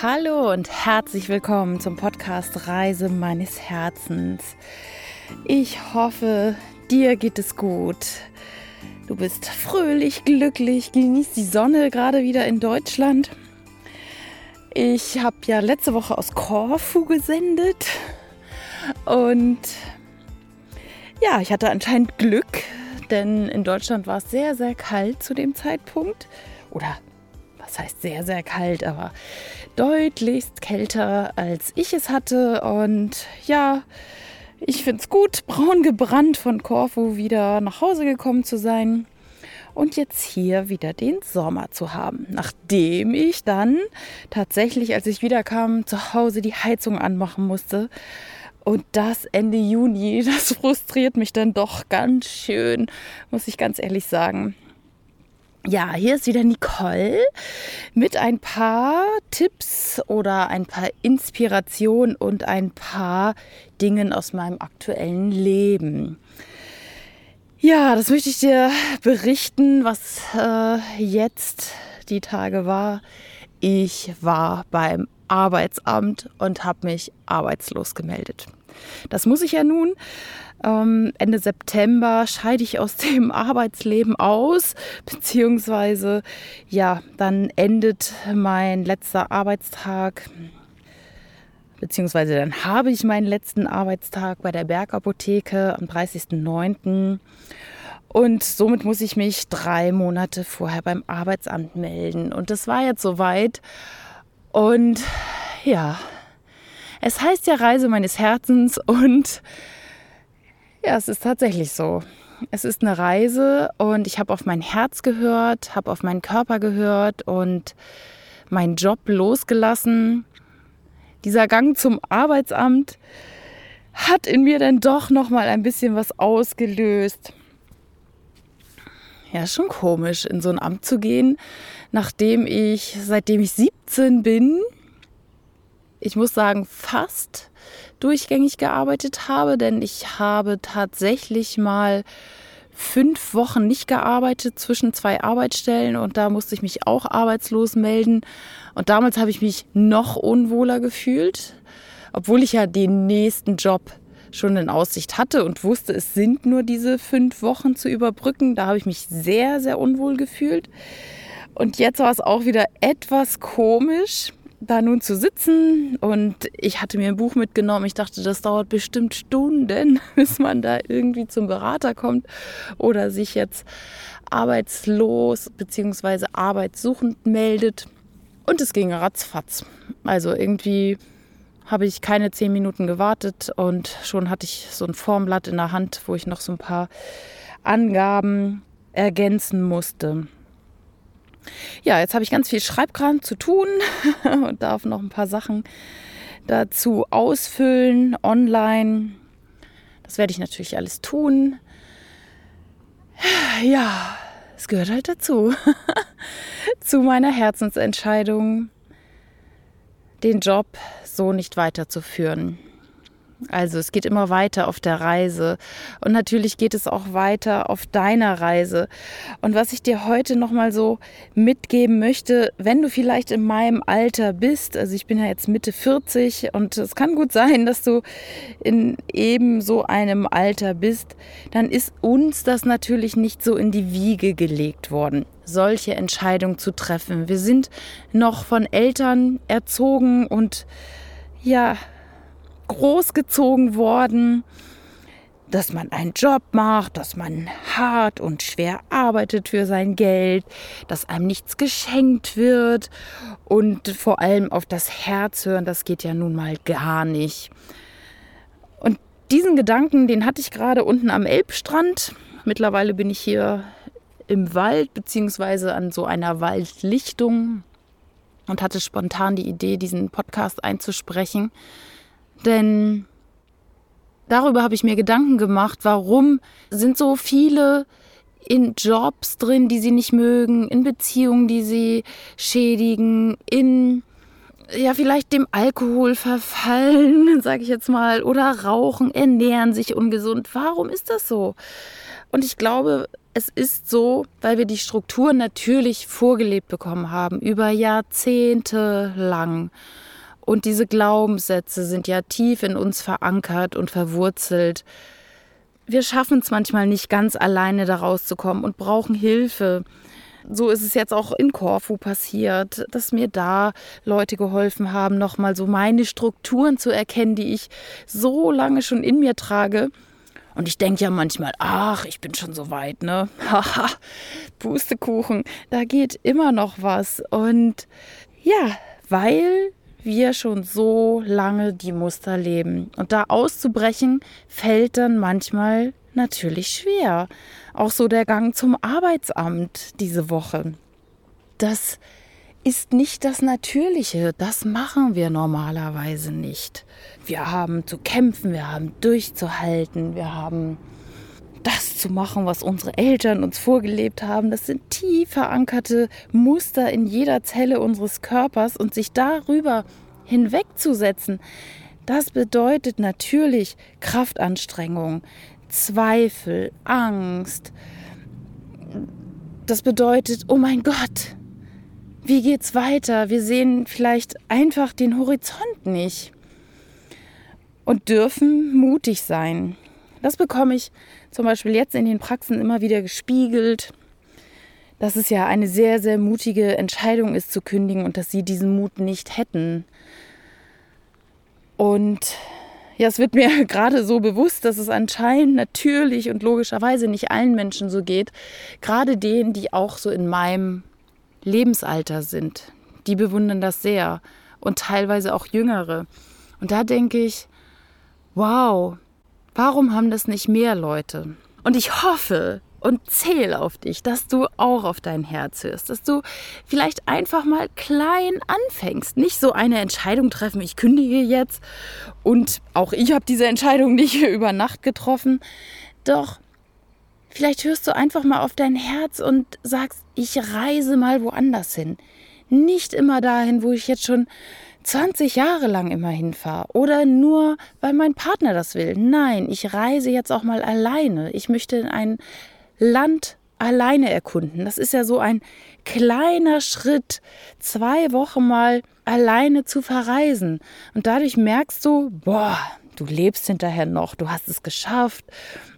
Hallo und herzlich willkommen zum Podcast Reise meines Herzens. Ich hoffe, dir geht es gut. Du bist fröhlich, glücklich, genießt die Sonne gerade wieder in Deutschland. Ich habe ja letzte Woche aus Korfu gesendet und ja, ich hatte anscheinend Glück, denn in Deutschland war es sehr, sehr kalt zu dem Zeitpunkt. Oder was heißt sehr, sehr kalt, aber deutlichst kälter, als ich es hatte. Und ja, ich finde es gut, braun gebrannt von Korfu wieder nach Hause gekommen zu sein und jetzt hier wieder den Sommer zu haben. Nachdem ich dann tatsächlich, als ich wiederkam, zu Hause die Heizung anmachen musste. Und das Ende Juni, das frustriert mich dann doch ganz schön, muss ich ganz ehrlich sagen. Ja, hier ist wieder Nicole mit ein paar Tipps oder ein paar Inspirationen und ein paar Dingen aus meinem aktuellen Leben. Ja, das möchte ich dir berichten, was äh, jetzt die Tage war. Ich war beim Arbeitsamt und habe mich arbeitslos gemeldet. Das muss ich ja nun. Ähm, Ende September scheide ich aus dem Arbeitsleben aus, beziehungsweise ja, dann endet mein letzter Arbeitstag, beziehungsweise dann habe ich meinen letzten Arbeitstag bei der Bergapotheke am 30.09. Und somit muss ich mich drei Monate vorher beim Arbeitsamt melden. Und das war jetzt soweit. Und ja, es heißt ja Reise meines Herzens und ja, es ist tatsächlich so. Es ist eine Reise und ich habe auf mein Herz gehört, habe auf meinen Körper gehört und meinen Job losgelassen. Dieser Gang zum Arbeitsamt hat in mir dann doch noch mal ein bisschen was ausgelöst. Ja, schon komisch, in so ein Amt zu gehen, nachdem ich, seitdem ich 17 bin, ich muss sagen, fast durchgängig gearbeitet habe, denn ich habe tatsächlich mal fünf Wochen nicht gearbeitet zwischen zwei Arbeitsstellen und da musste ich mich auch arbeitslos melden. Und damals habe ich mich noch unwohler gefühlt, obwohl ich ja den nächsten Job schon in Aussicht hatte und wusste, es sind nur diese fünf Wochen zu überbrücken. Da habe ich mich sehr, sehr unwohl gefühlt. Und jetzt war es auch wieder etwas komisch, da nun zu sitzen und ich hatte mir ein Buch mitgenommen. Ich dachte, das dauert bestimmt Stunden, bis man da irgendwie zum Berater kommt oder sich jetzt arbeitslos bzw. arbeitssuchend meldet. Und es ging ratzfatz. Also irgendwie habe ich keine zehn Minuten gewartet und schon hatte ich so ein Formblatt in der Hand, wo ich noch so ein paar Angaben ergänzen musste. Ja, jetzt habe ich ganz viel Schreibkram zu tun und darf noch ein paar Sachen dazu ausfüllen online. Das werde ich natürlich alles tun. Ja, es gehört halt dazu. zu meiner Herzensentscheidung, den Job so nicht weiterzuführen. Also es geht immer weiter auf der Reise und natürlich geht es auch weiter auf deiner Reise. Und was ich dir heute noch mal so mitgeben möchte, wenn du vielleicht in meinem Alter bist, also ich bin ja jetzt Mitte 40 und es kann gut sein, dass du in eben so einem Alter bist, dann ist uns das natürlich nicht so in die Wiege gelegt worden solche Entscheidungen zu treffen. Wir sind noch von Eltern erzogen und ja, großgezogen worden, dass man einen Job macht, dass man hart und schwer arbeitet für sein Geld, dass einem nichts geschenkt wird und vor allem auf das Herz hören, das geht ja nun mal gar nicht. Und diesen Gedanken, den hatte ich gerade unten am Elbstrand. Mittlerweile bin ich hier im Wald beziehungsweise an so einer Waldlichtung und hatte spontan die Idee, diesen Podcast einzusprechen. Denn darüber habe ich mir Gedanken gemacht, warum sind so viele in Jobs drin, die sie nicht mögen, in Beziehungen, die sie schädigen, in ja vielleicht dem Alkohol verfallen, sage ich jetzt mal, oder rauchen, ernähren sich ungesund. Warum ist das so? Und ich glaube, es ist so, weil wir die Struktur natürlich vorgelebt bekommen haben, über Jahrzehnte lang. Und diese Glaubenssätze sind ja tief in uns verankert und verwurzelt. Wir schaffen es manchmal nicht ganz alleine da rauszukommen und brauchen Hilfe. So ist es jetzt auch in Korfu passiert, dass mir da Leute geholfen haben, nochmal so meine Strukturen zu erkennen, die ich so lange schon in mir trage. Und ich denke ja manchmal, ach, ich bin schon so weit, ne? Haha, Pustekuchen, da geht immer noch was. Und ja, weil wir schon so lange die Muster leben. Und da auszubrechen, fällt dann manchmal natürlich schwer. Auch so der Gang zum Arbeitsamt diese Woche. Das ist nicht das Natürliche. Das machen wir normalerweise nicht. Wir haben zu kämpfen, wir haben durchzuhalten, wir haben das zu machen, was unsere Eltern uns vorgelebt haben. Das sind tief verankerte Muster in jeder Zelle unseres Körpers und sich darüber hinwegzusetzen, das bedeutet natürlich Kraftanstrengung, Zweifel, Angst. Das bedeutet, oh mein Gott, wie geht's weiter? Wir sehen vielleicht einfach den Horizont nicht und dürfen mutig sein. Das bekomme ich zum Beispiel jetzt in den Praxen immer wieder gespiegelt, dass es ja eine sehr, sehr mutige Entscheidung ist zu kündigen und dass sie diesen Mut nicht hätten. Und ja, es wird mir gerade so bewusst, dass es anscheinend natürlich und logischerweise nicht allen Menschen so geht. Gerade denen, die auch so in meinem Lebensalter sind. Die bewundern das sehr. Und teilweise auch Jüngere. Und da denke ich, wow, Warum haben das nicht mehr Leute? Und ich hoffe und zähle auf dich, dass du auch auf dein Herz hörst, dass du vielleicht einfach mal klein anfängst, nicht so eine Entscheidung treffen, ich kündige jetzt und auch ich habe diese Entscheidung nicht über Nacht getroffen, doch vielleicht hörst du einfach mal auf dein Herz und sagst, ich reise mal woanders hin, nicht immer dahin, wo ich jetzt schon 20 Jahre lang immer hinfahre oder nur, weil mein Partner das will. Nein, ich reise jetzt auch mal alleine. Ich möchte ein Land alleine erkunden. Das ist ja so ein kleiner Schritt, zwei Wochen mal alleine zu verreisen. Und dadurch merkst du, boah, du lebst hinterher noch, du hast es geschafft.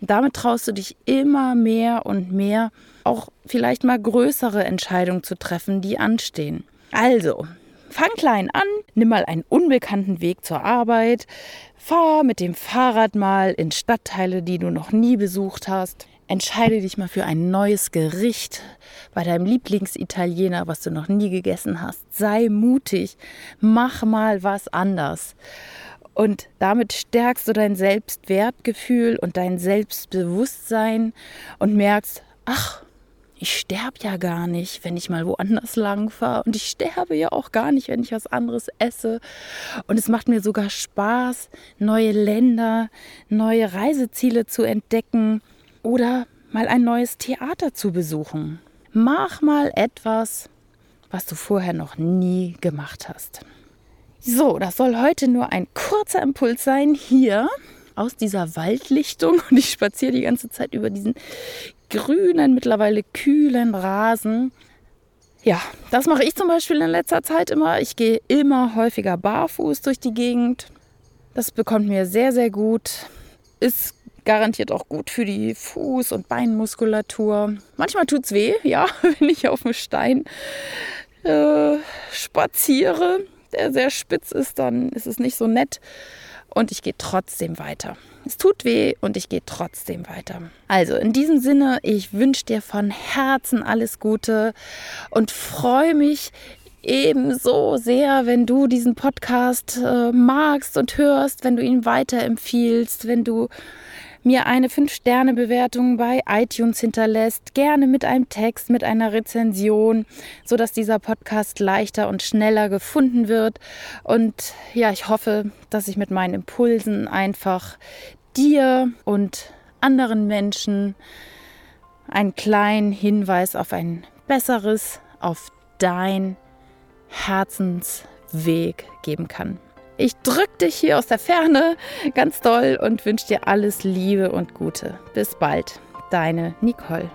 Und damit traust du dich immer mehr und mehr, auch vielleicht mal größere Entscheidungen zu treffen, die anstehen. Also, Fang klein an, nimm mal einen unbekannten Weg zur Arbeit, fahr mit dem Fahrrad mal in Stadtteile, die du noch nie besucht hast. Entscheide dich mal für ein neues Gericht bei deinem Lieblingsitaliener, was du noch nie gegessen hast. Sei mutig, mach mal was anders. Und damit stärkst du dein Selbstwertgefühl und dein Selbstbewusstsein und merkst, ach, ich sterbe ja gar nicht, wenn ich mal woanders lang fahre. Und ich sterbe ja auch gar nicht, wenn ich was anderes esse. Und es macht mir sogar Spaß, neue Länder, neue Reiseziele zu entdecken oder mal ein neues Theater zu besuchen. Mach mal etwas, was du vorher noch nie gemacht hast. So, das soll heute nur ein kurzer Impuls sein hier aus dieser Waldlichtung und ich spaziere die ganze Zeit über diesen grünen, mittlerweile kühlen Rasen. Ja, das mache ich zum Beispiel in letzter Zeit immer. Ich gehe immer häufiger barfuß durch die Gegend. Das bekommt mir sehr, sehr gut. Ist garantiert auch gut für die Fuß- und Beinmuskulatur. Manchmal tut es weh, ja, wenn ich auf dem Stein äh, spaziere, der sehr spitz ist, dann ist es nicht so nett. Und ich gehe trotzdem weiter. Es tut weh und ich gehe trotzdem weiter. Also in diesem Sinne, ich wünsche dir von Herzen alles Gute und freue mich ebenso sehr, wenn du diesen Podcast äh, magst und hörst, wenn du ihn weiterempfiehlst, wenn du mir eine 5-Sterne-Bewertung bei iTunes hinterlässt, gerne mit einem Text, mit einer Rezension, sodass dieser Podcast leichter und schneller gefunden wird. Und ja, ich hoffe, dass ich mit meinen Impulsen einfach dir und anderen Menschen einen kleinen Hinweis auf ein besseres, auf dein Herzensweg geben kann. Ich drücke dich hier aus der Ferne ganz doll und wünsche dir alles Liebe und Gute. Bis bald, deine Nicole.